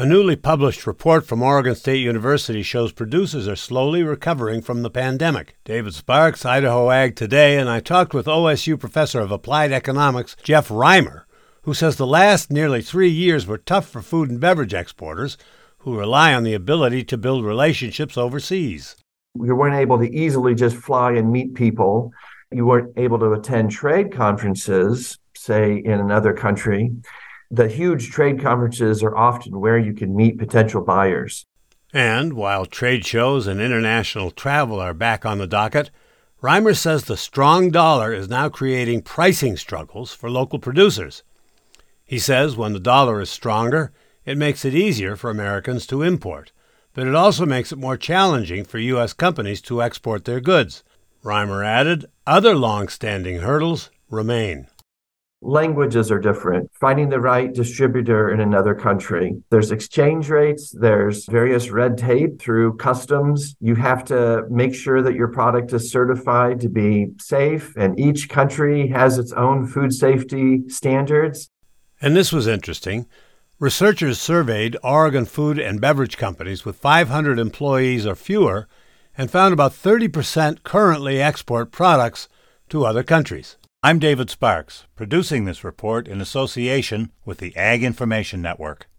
A newly published report from Oregon State University shows producers are slowly recovering from the pandemic. David Sparks, Idaho Ag Today, and I talked with OSU professor of applied economics, Jeff Reimer, who says the last nearly three years were tough for food and beverage exporters who rely on the ability to build relationships overseas. You weren't able to easily just fly and meet people. You weren't able to attend trade conferences, say in another country the huge trade conferences are often where you can meet potential buyers. And while trade shows and international travel are back on the docket, Reimer says the strong dollar is now creating pricing struggles for local producers. He says when the dollar is stronger, it makes it easier for Americans to import, but it also makes it more challenging for U.S. companies to export their goods. Reimer added other long standing hurdles remain languages are different. Finding the right distributor in another country. There's exchange rates, there's various red tape through customs. You have to make sure that your product is certified to be safe, and each country has its own food safety standards. And this was interesting. Researchers surveyed Oregon food and beverage companies with 500 employees or fewer and found about 30% currently export products to other countries. I'm David Sparks, producing this report in association with the Ag Information Network.